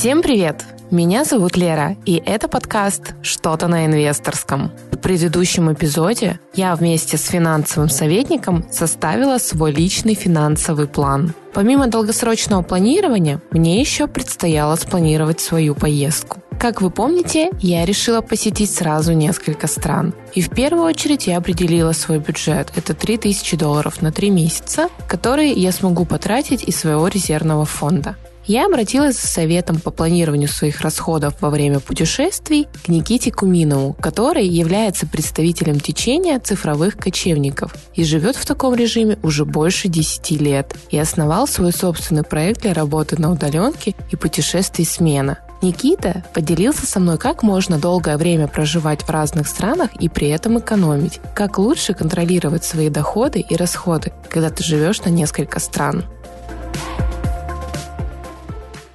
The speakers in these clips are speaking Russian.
Всем привет! Меня зовут Лера, и это подкаст «Что-то на инвесторском». В предыдущем эпизоде я вместе с финансовым советником составила свой личный финансовый план. Помимо долгосрочного планирования, мне еще предстояло спланировать свою поездку. Как вы помните, я решила посетить сразу несколько стран. И в первую очередь я определила свой бюджет. Это 3000 долларов на 3 месяца, которые я смогу потратить из своего резервного фонда. Я обратилась за советом по планированию своих расходов во время путешествий к Никите Куминову, который является представителем течения цифровых кочевников и живет в таком режиме уже больше 10 лет и основал свой собственный проект для работы на удаленке и путешествий смена. Никита поделился со мной, как можно долгое время проживать в разных странах и при этом экономить, как лучше контролировать свои доходы и расходы, когда ты живешь на несколько стран.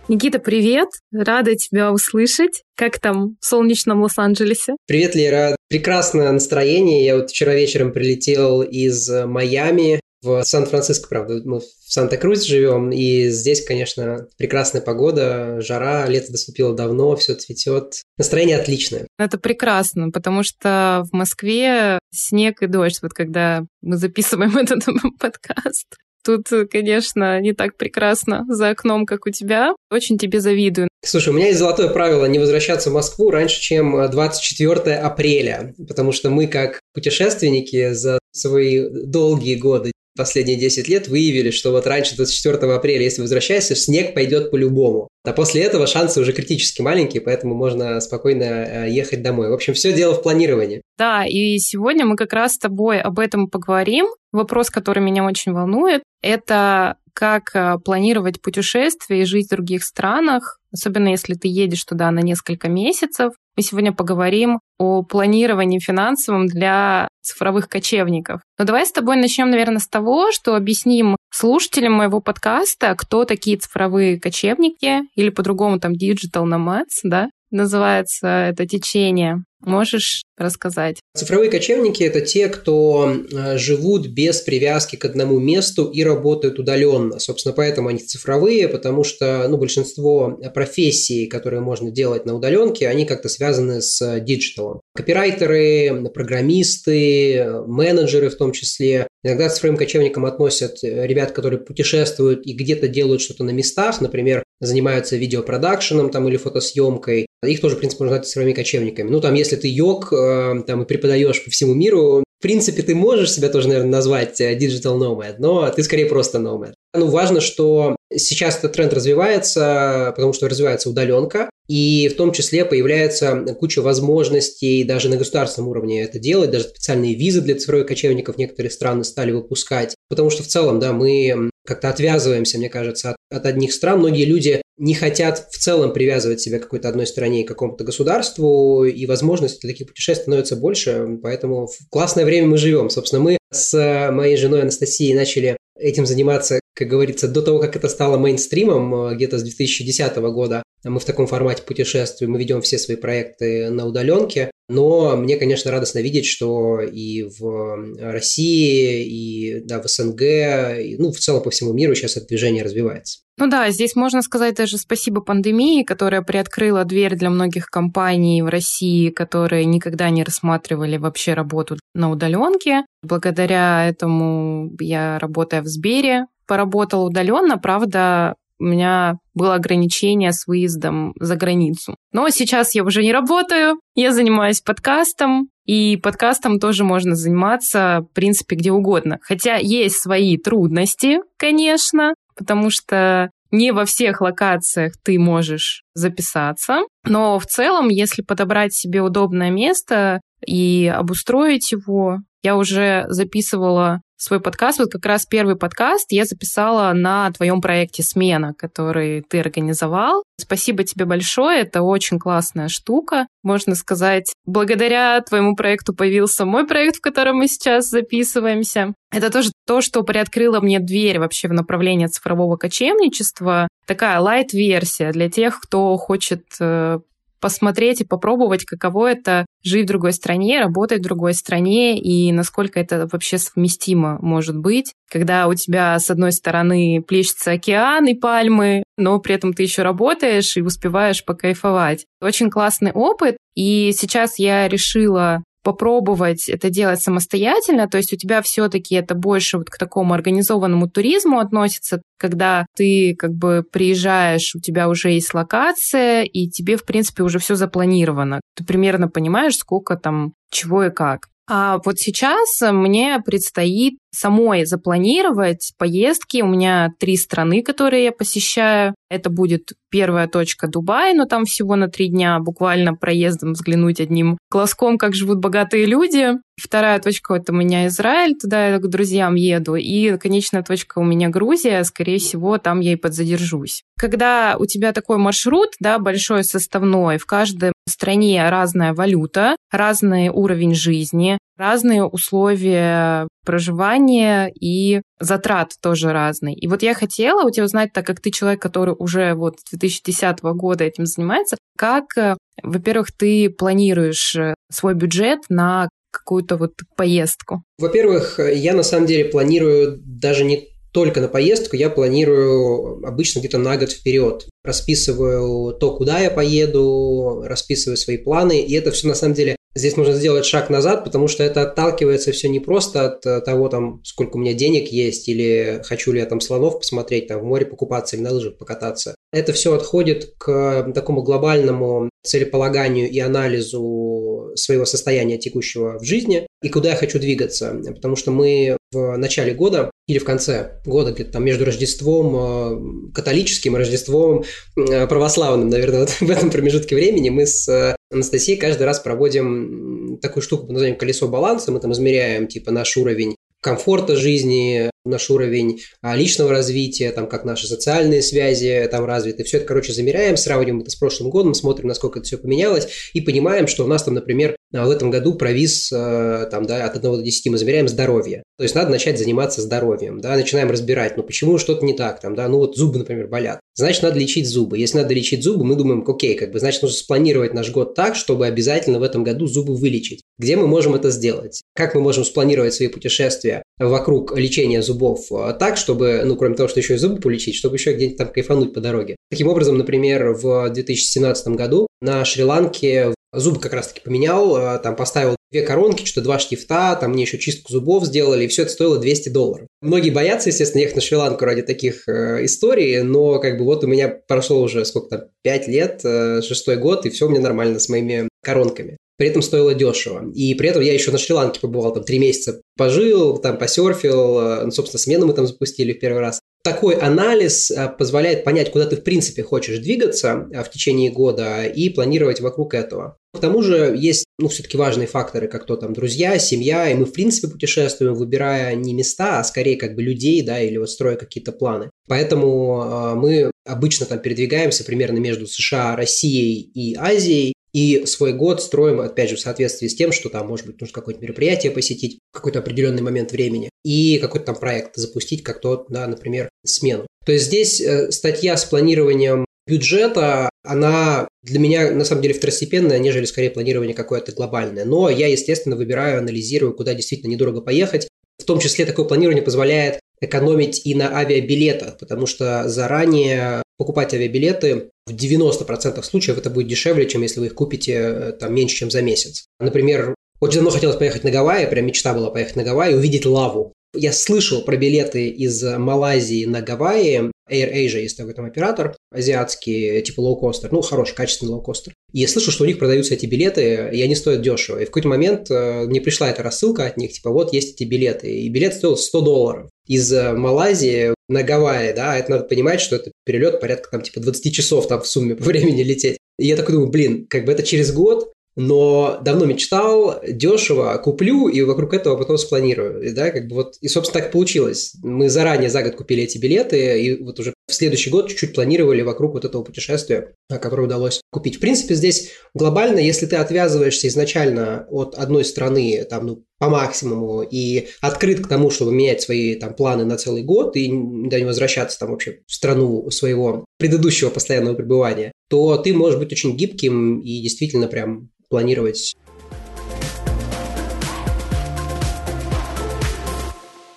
Никита, привет! Рада тебя услышать. Как там в солнечном Лос-Анджелесе? Привет, Лера. Прекрасное настроение. Я вот вчера вечером прилетел из Майами в Сан-Франциско, правда, мы в Санта-Крус живем, и здесь, конечно, прекрасная погода, жара, лето доступило давно, все цветет. Настроение отличное. Это прекрасно, потому что в Москве снег и дождь, вот когда мы записываем этот подкаст. Тут, конечно, не так прекрасно за окном, как у тебя. Очень тебе завидую. Слушай, у меня есть золотое правило не возвращаться в Москву раньше, чем 24 апреля, потому что мы, как путешественники, за свои долгие годы последние 10 лет выявили, что вот раньше 24 апреля, если возвращаешься, снег пойдет по-любому. А после этого шансы уже критически маленькие, поэтому можно спокойно э, ехать домой. В общем, все дело в планировании. Да, и сегодня мы как раз с тобой об этом поговорим. Вопрос, который меня очень волнует, это как э, планировать путешествия и жить в других странах, особенно если ты едешь туда на несколько месяцев. Мы сегодня поговорим о планировании финансовом для цифровых кочевников. Но давай с тобой начнем, наверное, с того, что объясним слушателям моего подкаста, кто такие цифровые кочевники, или по-другому там digital nomads, да, называется это течение. Можешь рассказать? Цифровые кочевники – это те, кто э, живут без привязки к одному месту и работают удаленно. Собственно, поэтому они цифровые, потому что ну, большинство профессий, которые можно делать на удаленке, они как-то связаны с digital ом. Копирайтеры, программисты, менеджеры в том числе. Иногда цифровым кочевникам относят ребят, которые путешествуют и где-то делают что-то на местах, например, занимаются видеопродакшеном там, или фотосъемкой. Их тоже, в принципе, можно назвать цифровыми кочевниками. Ну, там, если ты йог э, там, и преподаешь по всему миру, в принципе, ты можешь себя тоже, наверное, назвать э, digital nomad, но ты скорее просто nomad. Ну, важно, что сейчас этот тренд развивается, потому что развивается удаленка, и в том числе появляется куча возможностей даже на государственном уровне это делать, даже специальные визы для цифровых кочевников некоторые страны стали выпускать, потому что в целом, да, мы как-то отвязываемся, мне кажется, от, от одних стран. Многие люди не хотят в целом привязывать себя к какой-то одной стране и какому-то государству, и возможностей для таких путешествий становится больше, поэтому в классное время мы живем. Собственно, мы с моей женой Анастасией начали этим заниматься, как говорится, до того, как это стало мейнстримом, э, где-то с 2010 года. Мы в таком формате путешествуем, мы ведем все свои проекты на удаленке. Но мне, конечно, радостно видеть, что и в России, и да, в СНГ, и, ну, в целом по всему миру сейчас это движение развивается. Ну да, здесь можно сказать даже спасибо пандемии, которая приоткрыла дверь для многих компаний в России, которые никогда не рассматривали вообще работу на удаленке. Благодаря этому я, работая в Сбере, поработала удаленно, правда, у меня было ограничение с выездом за границу. Но сейчас я уже не работаю, я занимаюсь подкастом, и подкастом тоже можно заниматься, в принципе, где угодно. Хотя есть свои трудности, конечно, потому что не во всех локациях ты можешь записаться, но в целом, если подобрать себе удобное место и обустроить его, я уже записывала свой подкаст. Вот как раз первый подкаст я записала на твоем проекте «Смена», который ты организовал. Спасибо тебе большое, это очень классная штука. Можно сказать, благодаря твоему проекту появился мой проект, в котором мы сейчас записываемся. Это тоже то, что приоткрыло мне дверь вообще в направление цифрового кочевничества. Такая лайт-версия для тех, кто хочет э, посмотреть и попробовать, каково это жить в другой стране, работать в другой стране и насколько это вообще совместимо может быть, когда у тебя с одной стороны плещется океан и пальмы, но при этом ты еще работаешь и успеваешь покайфовать. Очень классный опыт, и сейчас я решила попробовать это делать самостоятельно, то есть у тебя все-таки это больше вот к такому организованному туризму относится, когда ты как бы приезжаешь, у тебя уже есть локация, и тебе, в принципе, уже все запланировано. Ты примерно понимаешь, сколько там чего и как. А вот сейчас мне предстоит самой запланировать поездки. У меня три страны, которые я посещаю. Это будет первая точка Дубай, но там всего на три дня, буквально проездом взглянуть одним глазком, как живут богатые люди. Вторая точка — это у меня Израиль, туда я к друзьям еду. И конечная точка у меня Грузия, скорее всего, там я и подзадержусь. Когда у тебя такой маршрут, да, большой составной, в каждой стране разная валюта, разный уровень жизни, разные условия проживания и затрат тоже разные. И вот я хотела у тебя узнать, так как ты человек, который уже вот с 2010 года этим занимается, как, э, во-первых, ты планируешь э, свой бюджет на какую-то вот поездку? Во-первых, я на самом деле планирую даже не только на поездку, я планирую обычно где-то на год вперед. Расписываю то, куда я поеду, расписываю свои планы, и это все на самом деле Здесь нужно сделать шаг назад, потому что это отталкивается все не просто от э, того, там, сколько у меня денег есть, или хочу ли я там слонов посмотреть, там, в море покупаться или на лыжах покататься. Это все отходит к такому глобальному целеполаганию и анализу своего состояния текущего в жизни и куда я хочу двигаться. Потому что мы в начале года или в конце года, где-то там между Рождеством э, католическим и Рождеством э, православным, наверное, вот в этом промежутке времени мы с э, Анастасией каждый раз проводим такую штуку под названием «Колесо баланса». Мы там измеряем типа наш уровень комфорта жизни, наш уровень а, личного развития, там, как наши социальные связи там развиты. Все это, короче, замеряем, сравниваем это с прошлым годом, смотрим, насколько это все поменялось, и понимаем, что у нас там, например, а, в этом году провис а, там, да, от 1 до 10 мы замеряем здоровье. То есть надо начать заниматься здоровьем, да, начинаем разбирать, ну почему что-то не так, там, да, ну вот зубы, например, болят. Значит, надо лечить зубы. Если надо лечить зубы, мы думаем, окей, как бы, значит, нужно спланировать наш год так, чтобы обязательно в этом году зубы вылечить. Где мы можем это сделать? Как мы можем спланировать свои путешествия вокруг лечения зубов а, так, чтобы, ну, кроме того, что еще и зубы полечить, чтобы еще где-нибудь там кайфануть по дороге. Таким образом, например, в 2017 году на Шри-Ланке зубы как раз-таки поменял, а, там поставил две коронки, что два штифта, там мне еще чистку зубов сделали, и все это стоило 200 долларов. Многие боятся, естественно, ехать на Шри-Ланку ради таких э, историй, но как бы вот у меня прошло уже сколько там, 5 лет, э, шестой год, и все у меня нормально с моими коронками. При этом стоило дешево. И при этом я еще на Шри-Ланке побывал, там три месяца пожил, там посерфил, э, ну, собственно, смену мы там запустили в первый раз такой анализ э, позволяет понять, куда ты в принципе хочешь двигаться э, в течение года и планировать вокруг этого. К тому же есть, ну, все-таки важные факторы, как то там друзья, семья, и мы в принципе путешествуем, выбирая не места, а скорее как бы людей, да, или вот строя какие-то планы. Поэтому э, мы обычно там передвигаемся примерно между США, Россией и Азией, и свой год строим, опять же, в соответствии с тем, что там, может быть, нужно какое-то мероприятие посетить какой-то определенный момент времени и какой-то там проект запустить, как то, да, например, смену. То есть здесь э, статья с планированием бюджета, она для меня на самом деле второстепенная, нежели скорее планирование какое-то глобальное. Но я, естественно, выбираю, анализирую, куда действительно недорого поехать. В том числе такое планирование позволяет экономить и на авиабилетах, потому что заранее покупать авиабилеты в 90% случаев это будет дешевле, чем если вы их купите э, там меньше, чем за месяц. Например, очень давно хотелось поехать на Гавайи, прям мечта была поехать на Гавайи увидеть лаву. Я слышал про билеты из Малайзии на Гавайи. Air Asia есть такой там оператор азиатский, типа лоукостер, ну, хороший, качественный лоукостер. И я слышал, что у них продаются эти билеты, и они стоят дешево. И в какой-то момент э, мне пришла эта рассылка от них, типа, вот есть эти билеты. И билет стоил 100 долларов. Из э, Малайзии на Гавайи, да, это надо понимать, что это перелет порядка там типа 20 часов там в сумме по времени лететь. И я такой думаю, блин, как бы это через год, но давно мечтал, дешево куплю и вокруг этого потом спланирую. И, да, как бы вот, и, собственно, так получилось. Мы заранее за год купили эти билеты, и вот уже в следующий год чуть-чуть планировали вокруг вот этого путешествия. Который удалось купить. В принципе, здесь глобально, если ты отвязываешься изначально от одной страны, там, ну, по максимуму, и открыт к тому, чтобы менять свои там планы на целый год и да, не возвращаться там вообще в страну своего предыдущего постоянного пребывания, то ты можешь быть очень гибким и действительно прям планировать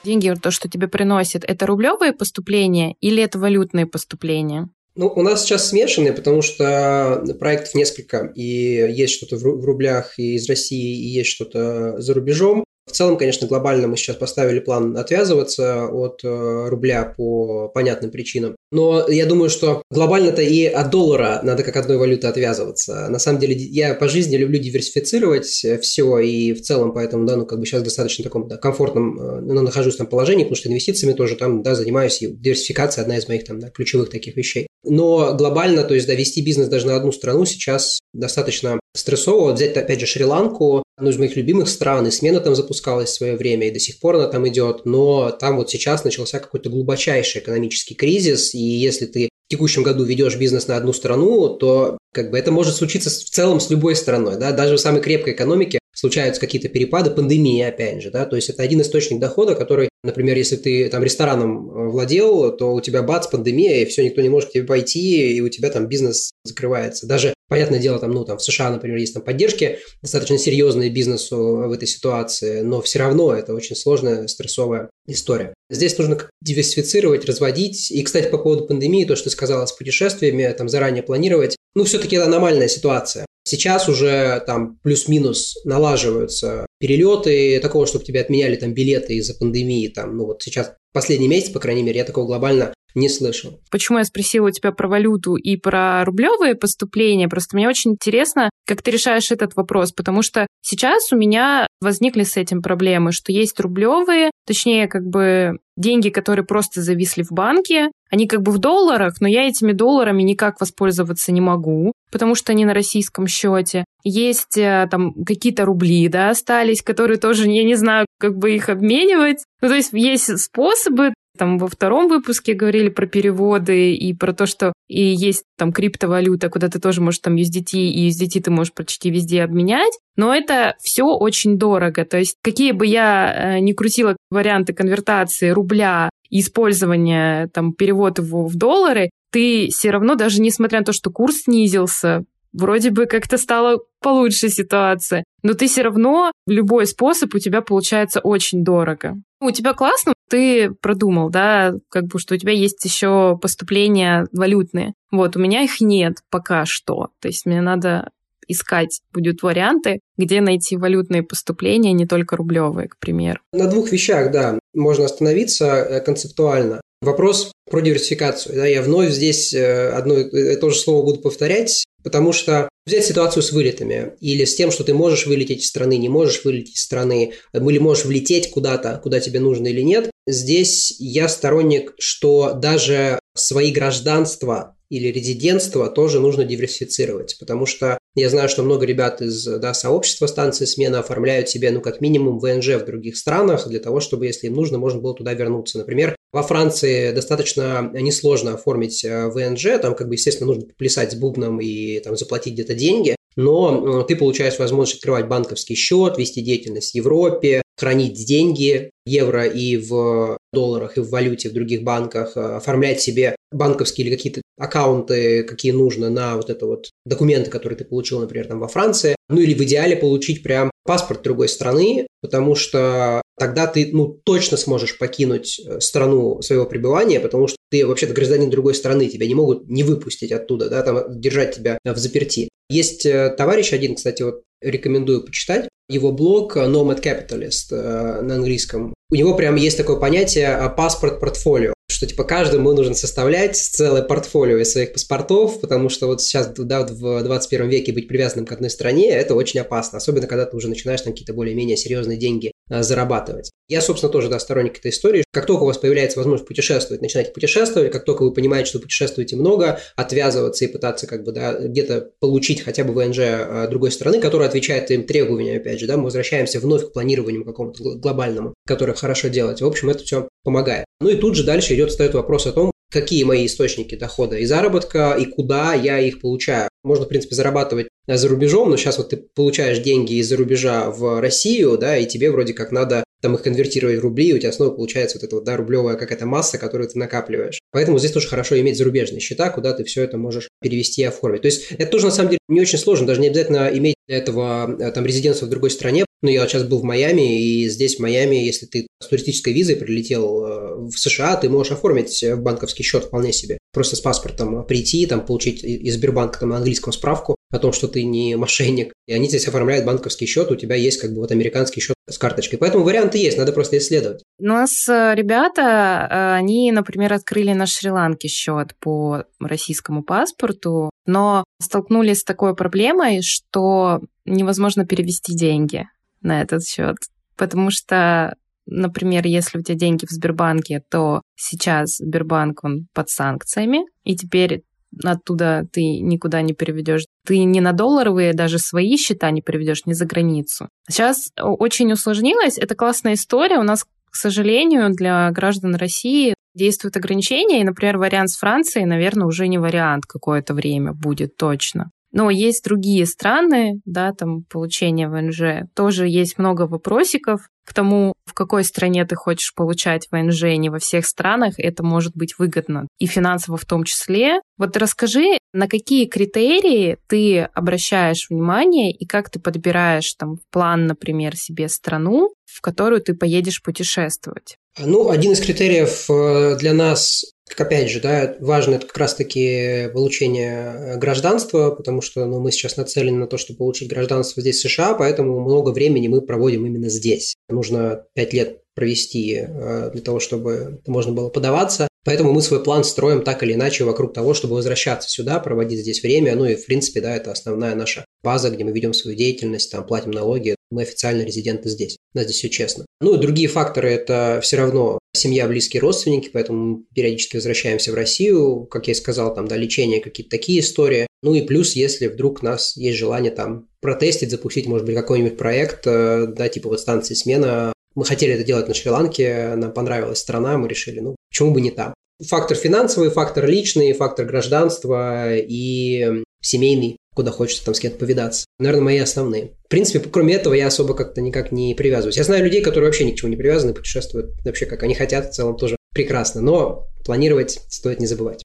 деньги, то, что тебе приносит, это рублевые поступления или это валютные поступления? Ну, у нас сейчас смешанные, потому что проектов несколько, и есть что-то в рублях и из России, и есть что-то за рубежом. В целом, конечно, глобально мы сейчас поставили план отвязываться от э, рубля по понятным причинам. Но я думаю, что глобально-то и от доллара надо как одной валюты отвязываться. На самом деле, я по жизни люблю диверсифицировать все, и в целом поэтому, да, ну, как бы сейчас достаточно таком да, комфортном э, ну, нахожусь там положении, потому что инвестициями тоже там, да, занимаюсь, и диверсификация одна из моих там да, ключевых таких вещей. Но глобально, то есть, да, вести бизнес даже на одну страну сейчас достаточно стрессово. Вот взять, опять же, Шри-Ланку, одну из моих любимых стран, и смена там запускалась в свое время, и до сих пор она там идет, но там вот сейчас начался какой-то глубочайший экономический кризис, и если ты в текущем году ведешь бизнес на одну страну, то как бы это может случиться в целом с любой страной, да, даже в самой крепкой экономике случаются какие-то перепады, пандемии, опять же, да, то есть это один источник дохода, который, например, если ты там рестораном э, владел, то у тебя бац, пандемия, и все, никто не может к тебе пойти, и у тебя там бизнес закрывается. Даже, понятное дело, там, ну, там в США, например, есть там поддержки достаточно серьезные бизнесу в этой ситуации, но все равно это очень сложная, стрессовая история. Здесь нужно диверсифицировать, разводить. И, кстати, по поводу пандемии, то, что ты сказала с путешествиями, там заранее планировать, ну, все-таки это аномальная ситуация. Сейчас уже там плюс-минус налаживаются перелеты, такого, чтобы тебе отменяли там билеты из-за пандемии, там, ну вот сейчас последний месяц, по крайней мере, я такого глобально не слышал. Почему я спросила у тебя про валюту и про рублевые поступления? Просто мне очень интересно, как ты решаешь этот вопрос, потому что сейчас у меня возникли с этим проблемы, что есть рублевые, точнее, как бы деньги, которые просто зависли в банке, они как бы в долларах, но я этими долларами никак воспользоваться не могу, потому что они на российском счете. Есть э, там какие-то рубли, да, остались, которые тоже, я не знаю, как бы их обменивать. Ну, то есть есть способы, там во втором выпуске говорили про переводы и про то, что и есть там криптовалюта, куда ты тоже можешь там USDT, и USDT ты можешь почти везде обменять. Но это все очень дорого. То есть какие бы я э, ни крутила варианты конвертации рубля и использования, там, перевод его в доллары, ты все равно, даже несмотря на то, что курс снизился, вроде бы как-то стала получше ситуация, но ты все равно, любой способ у тебя получается очень дорого. У тебя классно, ты продумал, да, как бы, что у тебя есть еще поступления валютные. Вот, у меня их нет пока что. То есть мне надо искать будут варианты, где найти валютные поступления, не только рублевые, к примеру. На двух вещах, да, можно остановиться э, концептуально. Вопрос про диверсификацию. Да, я вновь здесь э, одно и то же слово буду повторять, потому что взять ситуацию с вылетами или с тем, что ты можешь вылететь из страны, не можешь вылететь из страны, или можешь влететь куда-то, куда тебе нужно или нет. Здесь я сторонник, что даже свои гражданства или резидентство тоже нужно диверсифицировать, потому что я знаю, что много ребят из да, сообщества станции смены оформляют себе, ну, как минимум, ВНЖ в других странах для того, чтобы, если им нужно, можно было туда вернуться. Например, во Франции достаточно несложно оформить э, ВНЖ, там, как бы, естественно, нужно плясать с бубном и там заплатить где-то деньги, но ты получаешь возможность открывать банковский счет, вести деятельность в Европе, хранить деньги евро и в долларах, и в валюте в других банках, э, оформлять себе банковские или какие-то аккаунты, какие нужно на вот это вот документы, которые ты получил, например, там во Франции. Ну или в идеале получить прям паспорт другой страны, потому что тогда ты ну, точно сможешь покинуть э, страну своего пребывания, потому что ты вообще-то гражданин другой страны, тебя не могут не выпустить оттуда, да, там держать тебя в заперти. Есть э, товарищ один, кстати, вот рекомендую почитать, его блог Nomad Capitalist э, на английском. У него прям есть такое понятие паспорт-портфолио что типа каждому нужно составлять целое портфолио из своих паспортов, потому что вот сейчас да, в 21 веке быть привязанным к одной стране, это очень опасно, особенно когда ты уже начинаешь там какие-то более-менее серьезные деньги зарабатывать. Я, собственно, тоже да, сторонник этой истории. Как только у вас появляется возможность путешествовать, начинайте путешествовать, как только вы понимаете, что путешествуете много, отвязываться и пытаться как бы да, где-то получить хотя бы ВНЖ а, другой страны, которая отвечает твоим требованиям, опять же, да, мы возвращаемся вновь к планированию какому-то глобальному, которое хорошо делать. В общем, это все помогает. Ну и тут же дальше идет, встает вопрос о том, какие мои источники дохода и заработка, и куда я их получаю. Можно, в принципе, зарабатывать за рубежом, но сейчас вот ты получаешь деньги из-за рубежа в Россию, да, и тебе вроде как надо там их конвертировать в рубли, и у тебя снова получается вот эта вот, да, рублевая какая-то масса, которую ты накапливаешь. Поэтому здесь тоже хорошо иметь зарубежные счета, куда ты все это можешь перевести и оформить. То есть это тоже на самом деле не очень сложно, даже не обязательно иметь для этого э, там резидентство в другой стране. Ну, я сейчас был в Майами, и здесь в Майами, если ты с туристической визой прилетел э, в США, ты можешь оформить банковский счет вполне себе. Просто с паспортом прийти, там, получить из Сбербанка там, на английском справку о том, что ты не мошенник. И они здесь оформляют банковский счет, у тебя есть как бы вот американский счет с карточкой. Поэтому варианты есть, надо просто исследовать. У нас э, ребята, э, они, например, открыли на Шри-Ланке счет по российскому паспорту, но столкнулись с такой проблемой, что невозможно перевести деньги на этот счет. Потому что Например, если у тебя деньги в Сбербанке, то сейчас Сбербанк, он под санкциями, и теперь оттуда ты никуда не переведешь. Ты не на долларовые даже свои счета не переведешь, не за границу. Сейчас очень усложнилось. Это классная история. У нас, к сожалению, для граждан России действуют ограничения, и, например, вариант с Францией, наверное, уже не вариант какое-то время будет точно. Но есть другие страны, да, там получение ВНЖ. Тоже есть много вопросиков к тому, в какой стране ты хочешь получать ВНЖ. Не во всех странах это может быть выгодно. И финансово в том числе. Вот расскажи, на какие критерии ты обращаешь внимание и как ты подбираешь там план, например, себе страну, в которую ты поедешь путешествовать? Ну, один из критериев э, для нас как опять же, да, важно это как раз-таки получение гражданства, потому что ну, мы сейчас нацелены на то, чтобы получить гражданство здесь, в США, поэтому много времени мы проводим именно здесь. Нужно пять лет провести э, для того, чтобы можно было подаваться. Поэтому мы свой план строим так или иначе вокруг того, чтобы возвращаться сюда, проводить здесь время. Ну и, в принципе, да, это основная наша база, где мы ведем свою деятельность, там платим налоги. Мы официально резиденты здесь. У нас здесь все честно. Ну и другие факторы – это все равно семья, близкие родственники, поэтому мы периодически возвращаемся в Россию. Как я и сказал, там, да, лечение, какие-то такие истории. Ну и плюс, если вдруг у нас есть желание там протестить, запустить, может быть, какой-нибудь проект, э, да, типа вот станции смена. Мы хотели это делать на Шри-Ланке, нам понравилась страна, мы решили, ну, почему бы не там. Фактор финансовый, фактор личный, фактор гражданства и семейный куда хочется там с кем-то повидаться. Наверное, мои основные. В принципе, кроме этого, я особо как-то никак не привязываюсь. Я знаю людей, которые вообще ни к чему не привязаны, путешествуют вообще как они хотят, в целом тоже прекрасно. Но планировать стоит не забывать.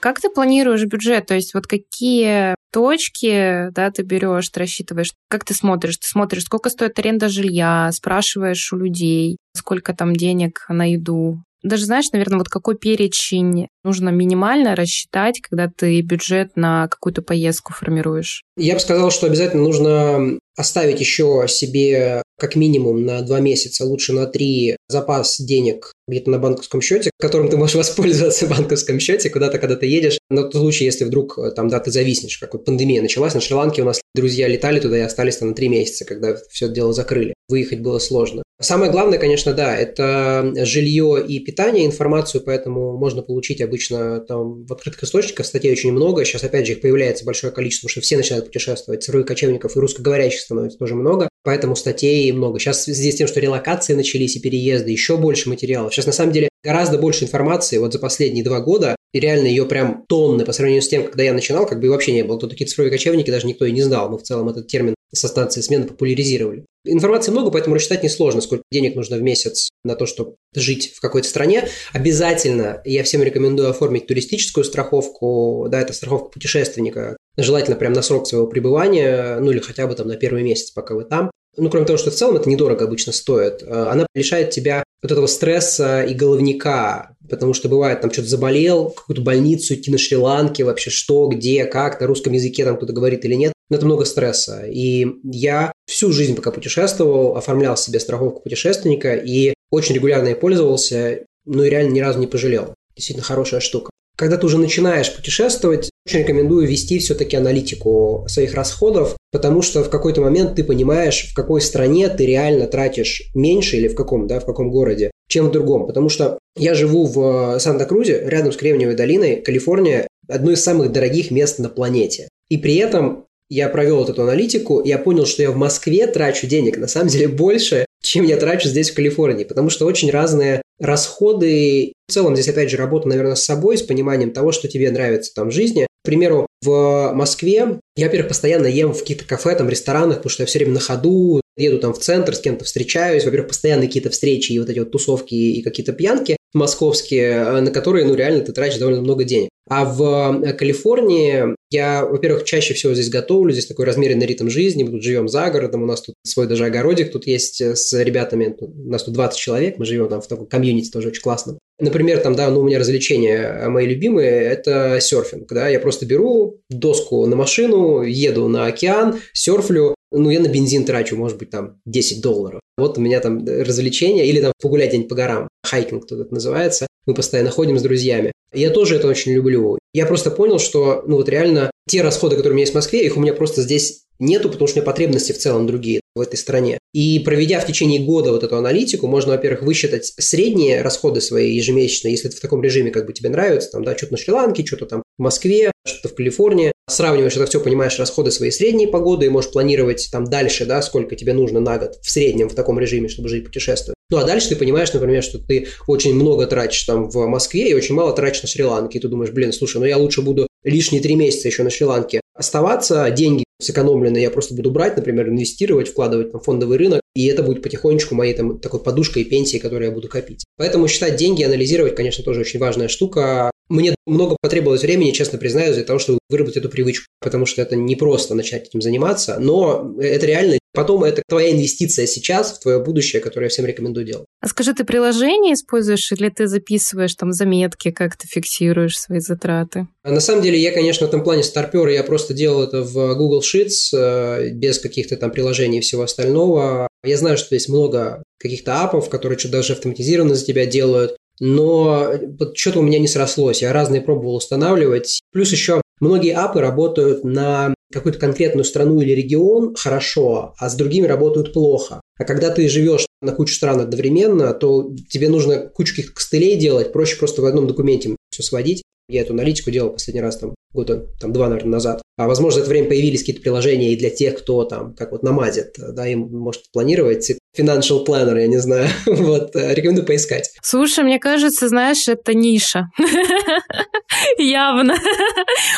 Как ты планируешь бюджет? То есть вот какие точки да, ты берешь, ты рассчитываешь? Как ты смотришь? Ты смотришь, сколько стоит аренда жилья, спрашиваешь у людей, сколько там денег на еду, даже знаешь, наверное, вот какой перечень нужно минимально рассчитать, когда ты бюджет на какую-то поездку формируешь? Я бы сказал, что обязательно нужно оставить еще себе как минимум на два месяца, лучше на три запас денег где-то на банковском счете, которым ты можешь воспользоваться в банковском счете куда-то, когда ты едешь. На тот случай, если вдруг э, там, да, ты зависнешь, как вот пандемия началась. На Шри-Ланке у нас друзья летали туда и остались там на три месяца, когда все это дело закрыли. Выехать было сложно. Самое главное, конечно, да, это жилье и питание, информацию, поэтому можно получить обычно там в открытых источниках, статей очень много. Сейчас, опять же, их появляется большое количество, потому что все начинают путешествовать. Цифровых кочевников и русскоговорящих становится тоже много, поэтому статей много. Сейчас здесь тем, что релокации начались и переезды, еще больше материалов. Сейчас, на самом деле, гораздо больше информации вот за последние два года, и реально ее прям тонны по сравнению с тем, когда я начинал, как бы вообще не было. Кто такие цифровые кочевники, даже никто и не знал. Мы в целом этот термин со станции смены популяризировали. Информации много, поэтому рассчитать несложно, сколько денег нужно в месяц на то, чтобы жить в какой-то стране. Обязательно я всем рекомендую оформить туристическую страховку, да, это страховка путешественника, желательно прямо на срок своего пребывания, ну или хотя бы там на первый месяц, пока вы там. Ну, кроме того, что в целом это недорого обычно стоит, э, она лишает тебя вот этого стресса и головника, потому что бывает, там что-то заболел, какую-то больницу идти на Шри-Ланке, вообще что, где, как, на русском языке там кто-то говорит или нет. Но это много стресса. И я всю жизнь, пока путешествовал, оформлял себе страховку путешественника и очень регулярно ей пользовался, ну и реально ни разу не пожалел. Действительно хорошая штука. Когда ты уже начинаешь путешествовать, очень рекомендую вести все-таки аналитику своих расходов, потому что в какой-то момент ты понимаешь, в какой стране ты реально тратишь меньше или в каком, да, в каком городе, чем в другом. Потому что я живу в Санта-Крузе, рядом с Кремниевой долиной, Калифорния, одно из самых дорогих мест на планете. И при этом я провел вот эту аналитику, я понял, что я в Москве трачу денег на самом деле больше, чем я трачу здесь, в Калифорнии, потому что очень разные расходы. В целом здесь, опять же, работа, наверное, с собой, с пониманием того, что тебе нравится там в жизни. К примеру, в Москве я, во-первых, постоянно ем в каких-то кафе, там, ресторанах, потому что я все время на ходу, еду там в центр, с кем-то встречаюсь. Во-первых, постоянно какие-то встречи и вот эти вот тусовки и какие-то пьянки московские, э, на которые, ну, реально ты тратишь довольно много денег. А в э, Калифорнии я, во-первых, чаще всего здесь готовлю, здесь такой размеренный ритм жизни, мы тут живем за городом, у нас тут свой даже огородик тут есть э, с ребятами, у нас тут 20 человек, мы живем там в таком комьюнити тоже очень классно. Например, там, да, ну, у меня развлечения мои любимые – это серфинг, да, я просто беру доску на машину, еду на океан, серфлю, ну, я на бензин трачу, может быть, там 10 долларов. Вот у меня там развлечения, или там погулять день по горам, hiking тут это называется. Мы постоянно ходим с друзьями. Я тоже это очень люблю. Я просто понял, что, ну вот реально, те расходы, которые у меня есть в Москве, их у меня просто здесь нету, потому что у меня потребности в целом другие в этой стране. И проведя в течение года вот эту аналитику, можно, во-первых, высчитать средние расходы свои ежемесячные, если это в таком режиме как бы тебе нравится, там, да, что-то на Шри-Ланке, что-то там в Москве, что-то в Калифорнии. Сравниваешь это все, понимаешь расходы свои средние по году и можешь планировать там дальше, да, сколько тебе нужно на год в среднем в таком режиме, чтобы жить, путешествовать. Ну, а дальше ты понимаешь, например, что ты очень много тратишь там в Москве и очень мало тратишь на Шри-Ланке. И ты думаешь, блин, слушай, ну я лучше буду лишние три месяца еще на Шри-Ланке оставаться, деньги сэкономленные я просто буду брать, например, инвестировать, вкладывать в фондовый рынок, и это будет потихонечку моей там такой подушкой пенсии, которую я буду копить. Поэтому считать деньги, анализировать, конечно, тоже очень важная штука. Мне много потребовалось времени, честно признаюсь, для того, чтобы выработать эту привычку, потому что это не просто начать этим заниматься, но это реально Потом это твоя инвестиция сейчас в твое будущее, которое я всем рекомендую делать. А скажи, ты приложение используешь или ты записываешь там заметки, как ты фиксируешь свои затраты? А на самом деле я, конечно, в этом плане старпер, я просто делал это в Google Sheets э, без каких-то там приложений и всего остального. Я знаю, что есть много каких-то апов, которые что-то даже автоматизированно за тебя делают, но вот что-то у меня не срослось. Я разные пробовал устанавливать. Плюс еще многие апы работают на какую-то конкретную страну или регион хорошо, а с другими работают плохо. А когда ты живешь на кучу стран одновременно, то тебе нужно кучу каких-то костылей делать, проще просто в одном документе все сводить. Я эту аналитику делал последний раз там года там, два, наверное, назад. А возможно, за это время появились какие-то приложения и для тех, кто там, как вот намазит, да, им может планировать. Financial Planner, я не знаю. вот, э, рекомендую поискать. Слушай, мне кажется, знаешь, это ниша. Явно.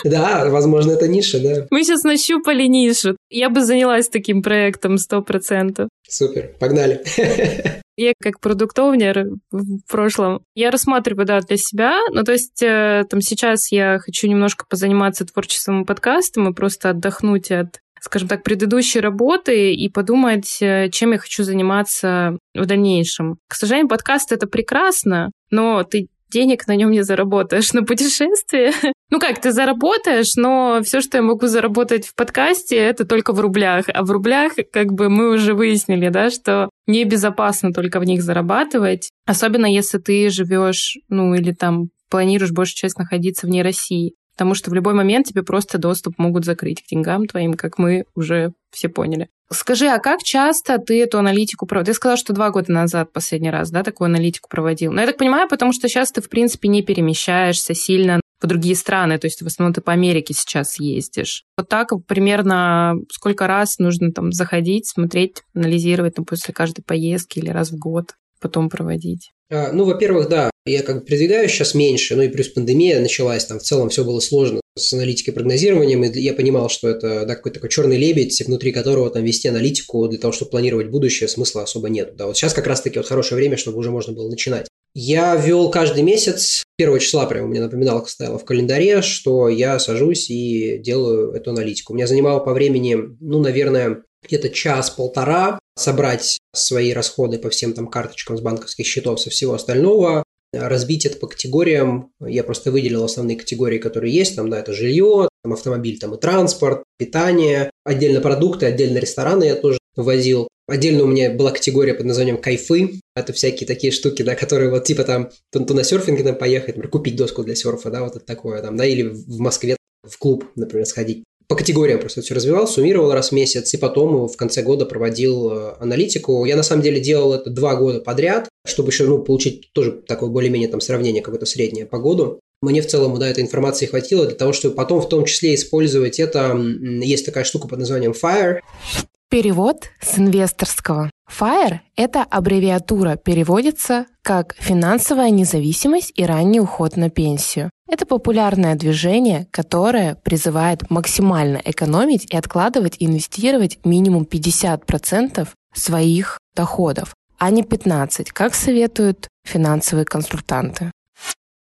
Да, возможно, это ниша, да. Мы сейчас нащупали нишу. Я бы занялась таким проектом сто процентов. Супер, погнали. Я как продуктовнер в прошлом, я рассматриваю, да, для себя, ну, то есть э, там сейчас я хочу немножко позаниматься творчеством и подкастом и просто отдохнуть от скажем так, предыдущей работы и подумать, э, чем я хочу заниматься в дальнейшем. К сожалению, подкаст это прекрасно, но ты денег на нем не заработаешь на путешествие. ну как, ты заработаешь, но все, что я могу заработать в подкасте, это только в рублях. А в рублях, как бы мы уже выяснили, да, что небезопасно только в них зарабатывать. Особенно если ты живешь, ну или там планируешь большую часть находиться вне России. Потому что в любой момент тебе просто доступ могут закрыть к деньгам твоим, как мы уже все поняли. Скажи, а как часто ты эту аналитику проводил? Ты сказал, что два года назад последний раз, да, такую аналитику проводил. Но я так понимаю, потому что сейчас ты, в принципе, не перемещаешься сильно в другие страны, то есть в основном ты по Америке сейчас ездишь. Вот так примерно сколько раз нужно там заходить, смотреть, анализировать там, после каждой поездки или раз в год потом проводить? А, ну, во-первых, да, я как бы продвигаюсь сейчас меньше, ну и плюс пандемия началась, там в целом все было сложно с аналитикой прогнозированием, и я понимал, что это да, какой-то такой черный лебедь, внутри которого там вести аналитику для того, чтобы планировать будущее, смысла особо нет. Да, вот сейчас как раз-таки вот хорошее время, чтобы уже можно было начинать. Я вел каждый месяц, первого числа прямо у меня напоминалка стояла в календаре, что я сажусь и делаю эту аналитику. У меня занимало по времени, ну, наверное, где-то час-полтора собрать свои расходы по всем там карточкам с банковских счетов, со всего остального, разбить это по категориям. Я просто выделил основные категории, которые есть. Там, да, это жилье, там автомобиль, там и транспорт, питание, отдельно продукты, отдельно рестораны я тоже возил. Отдельно у меня была категория под названием кайфы. Это всякие такие штуки, да, которые вот типа там то, то на серфинге там поехать, например, купить доску для серфа, да, вот это такое там, да, или в Москве в клуб, например, сходить по категориям просто все развивал, суммировал раз в месяц, и потом в конце года проводил э, аналитику. Я на самом деле делал это два года подряд, чтобы еще ну, получить тоже такое более-менее там сравнение какое-то среднее по году. Мне в целом, да, этой информации хватило для того, чтобы потом в том числе использовать это. Есть такая штука под названием FIRE. Перевод с инвесторского. FIRE – это аббревиатура, переводится как «финансовая независимость и ранний уход на пенсию». Это популярное движение, которое призывает максимально экономить и откладывать и инвестировать минимум 50% своих доходов, а не 15%, как советуют финансовые консультанты.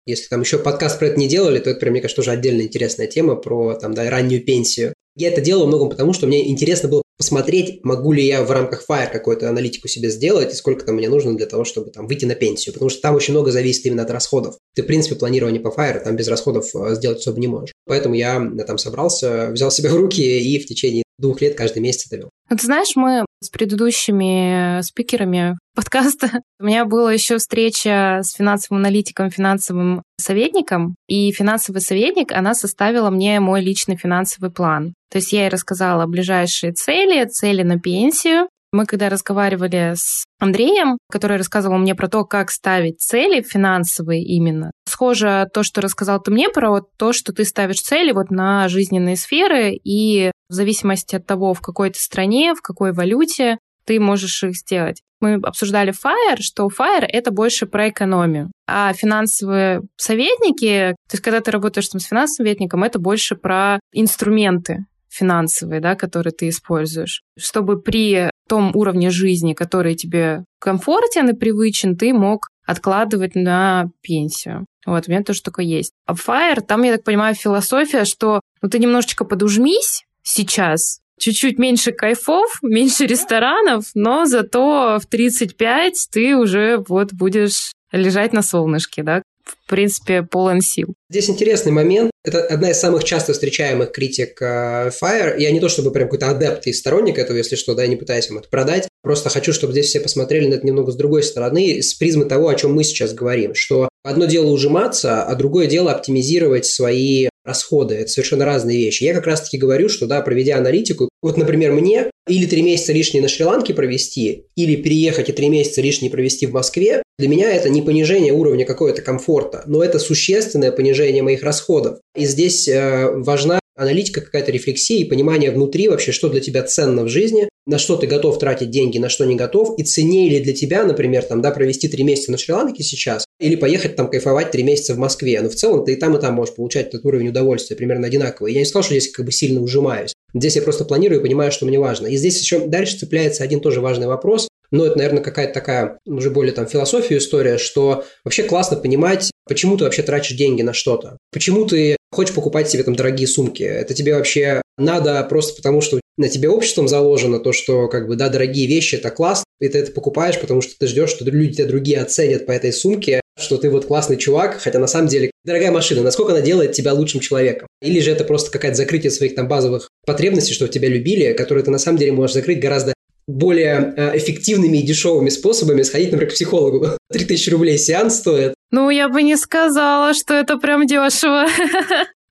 Если там еще подкаст про это не делали, то это, прям, мне кажется, тоже отдельная интересная тема про там, да, раннюю пенсию. Я это делал многом потому, что мне интересно было посмотреть, могу ли я в рамках Fire какую-то аналитику себе сделать и сколько там мне нужно для того, чтобы там выйти на пенсию. Потому что там очень много зависит именно от расходов. Ты, в принципе, планирование по Fire там без расходов э, сделать особо не можешь. Поэтому я там собрался, взял себя в руки и в течение двух лет каждый месяц довел. Ну, ты знаешь, мы с предыдущими спикерами подкаста у меня была еще встреча с финансовым аналитиком, финансовым советником, и финансовый советник, она составила мне мой личный финансовый план. То есть я ей рассказала ближайшие цели, цели на пенсию, мы когда разговаривали с Андреем, который рассказывал мне про то, как ставить цели финансовые именно, схоже то, что рассказал ты мне про вот то, что ты ставишь цели вот на жизненные сферы, и в зависимости от того, в какой ты стране, в какой валюте, ты можешь их сделать. Мы обсуждали FIRE, что FIRE — это больше про экономию. А финансовые советники, то есть когда ты работаешь там с финансовым советником, это больше про инструменты финансовые, да, которые ты используешь, чтобы при том уровне жизни, который тебе комфортен и привычен, ты мог откладывать на пенсию. Вот, у меня тоже такое есть. А Fire, там, я так понимаю, философия, что ну, ты немножечко подужмись сейчас, чуть-чуть меньше кайфов, меньше ресторанов, но зато в 35 ты уже вот будешь лежать на солнышке, да, в принципе, полон сил. Здесь интересный момент. Это одна из самых часто встречаемых критик э, Fire. Я не то чтобы прям какой-то адепт и сторонник этого, если что, да, я не пытаюсь им это продать. Просто хочу, чтобы здесь все посмотрели на это немного с другой стороны, с призмы того, о чем мы сейчас говорим. Что одно дело ужиматься, а другое дело оптимизировать свои расходы. Это совершенно разные вещи. Я как раз-таки говорю, что, да, проведя аналитику, вот, например, мне или три месяца лишние на Шри-Ланке провести, или переехать и три месяца лишние провести в Москве, для меня это не понижение уровня какого-то комфорта, но это существенное понижение моих расходов. И здесь э, важна аналитика, какая-то рефлексия и понимание внутри вообще, что для тебя ценно в жизни, на что ты готов тратить деньги, на что не готов, и ценнее ли для тебя, например, там, да, провести три месяца на Шри-Ланке сейчас, или поехать там кайфовать три месяца в Москве. Но в целом ты и там, и там можешь получать этот уровень удовольствия примерно одинаковый. Я не сказал, что здесь как бы сильно ужимаюсь. Здесь я просто планирую и понимаю, что мне важно. И здесь еще дальше цепляется один тоже важный вопрос. Но это, наверное, какая-то такая уже более там философия история, что вообще классно понимать, почему ты вообще тратишь деньги на что-то. Почему ты хочешь покупать себе там дорогие сумки. Это тебе вообще надо просто потому, что на тебе обществом заложено то, что как бы, да, дорогие вещи – это класс, и ты это покупаешь, потому что ты ждешь, что люди тебя другие оценят по этой сумке, что ты вот классный чувак, хотя на самом деле дорогая машина, насколько она делает тебя лучшим человеком? Или же это просто какая-то закрытие своих там базовых потребностей, что тебя любили, которые ты на самом деле можешь закрыть гораздо более э, эффективными и дешевыми способами сходить, например, к психологу. 3000 рублей сеанс стоит. Ну, я бы не сказала, что это прям дешево.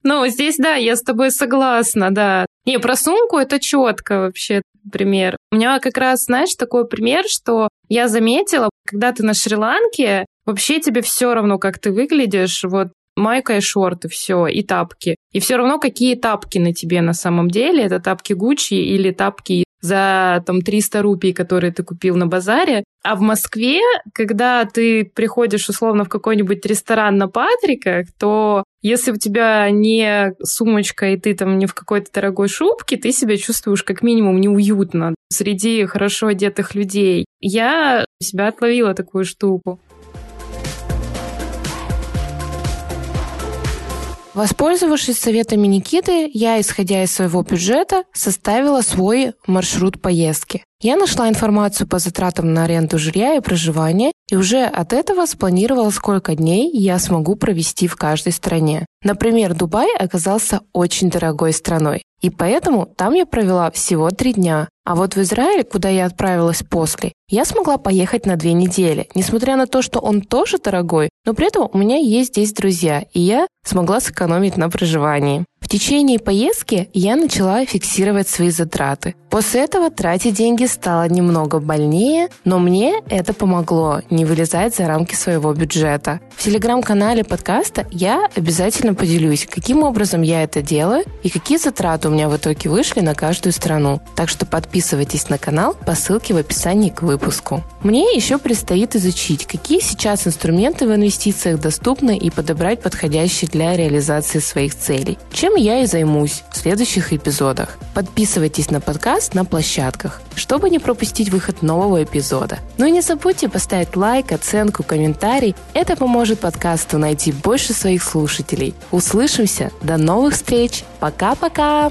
Ну, здесь, да, я с тобой согласна, да. Не, про сумку это четко вообще пример. У меня как раз, знаешь, такой пример, что я заметила, когда ты на Шри-Ланке, вообще тебе все равно, как ты выглядишь, вот майка и шорты, все, и тапки. И все равно, какие тапки на тебе на самом деле, это тапки Гуччи или тапки за там 300 рупий, которые ты купил на базаре. А в Москве, когда ты приходишь условно в какой-нибудь ресторан на Патриках, то если у тебя не сумочка и ты там не в какой-то дорогой шубке, ты себя чувствуешь как минимум неуютно среди хорошо одетых людей. Я себя отловила такую штуку. Воспользовавшись советами Никиты, я, исходя из своего бюджета, составила свой маршрут поездки. Я нашла информацию по затратам на аренду жилья и проживание и уже от этого спланировала, сколько дней я смогу провести в каждой стране. Например, Дубай оказался очень дорогой страной, и поэтому там я провела всего три дня. А вот в Израиль, куда я отправилась после, я смогла поехать на две недели, несмотря на то, что он тоже дорогой, но при этом у меня есть здесь друзья, и я смогла сэкономить на проживании. В течение поездки я начала фиксировать свои затраты. После этого тратить деньги стало немного больнее, но мне это помогло не вылезать за рамки своего бюджета. В телеграм-канале подкаста я обязательно поделюсь, каким образом я это делаю и какие затраты у меня в итоге вышли на каждую страну. Так что подписывайтесь на канал по ссылке в описании к выпуску. Мне еще предстоит изучить, какие сейчас инструменты в инвестициях доступны и подобрать подходящие для реализации своих целей. Чем я и займусь в следующих эпизодах. Подписывайтесь на подкаст на площадках, чтобы не пропустить выход нового эпизода. Ну и не забудьте поставить лайк, оценку, комментарий. Это поможет подкасту найти больше своих слушателей. Услышимся. До новых встреч. Пока-пока.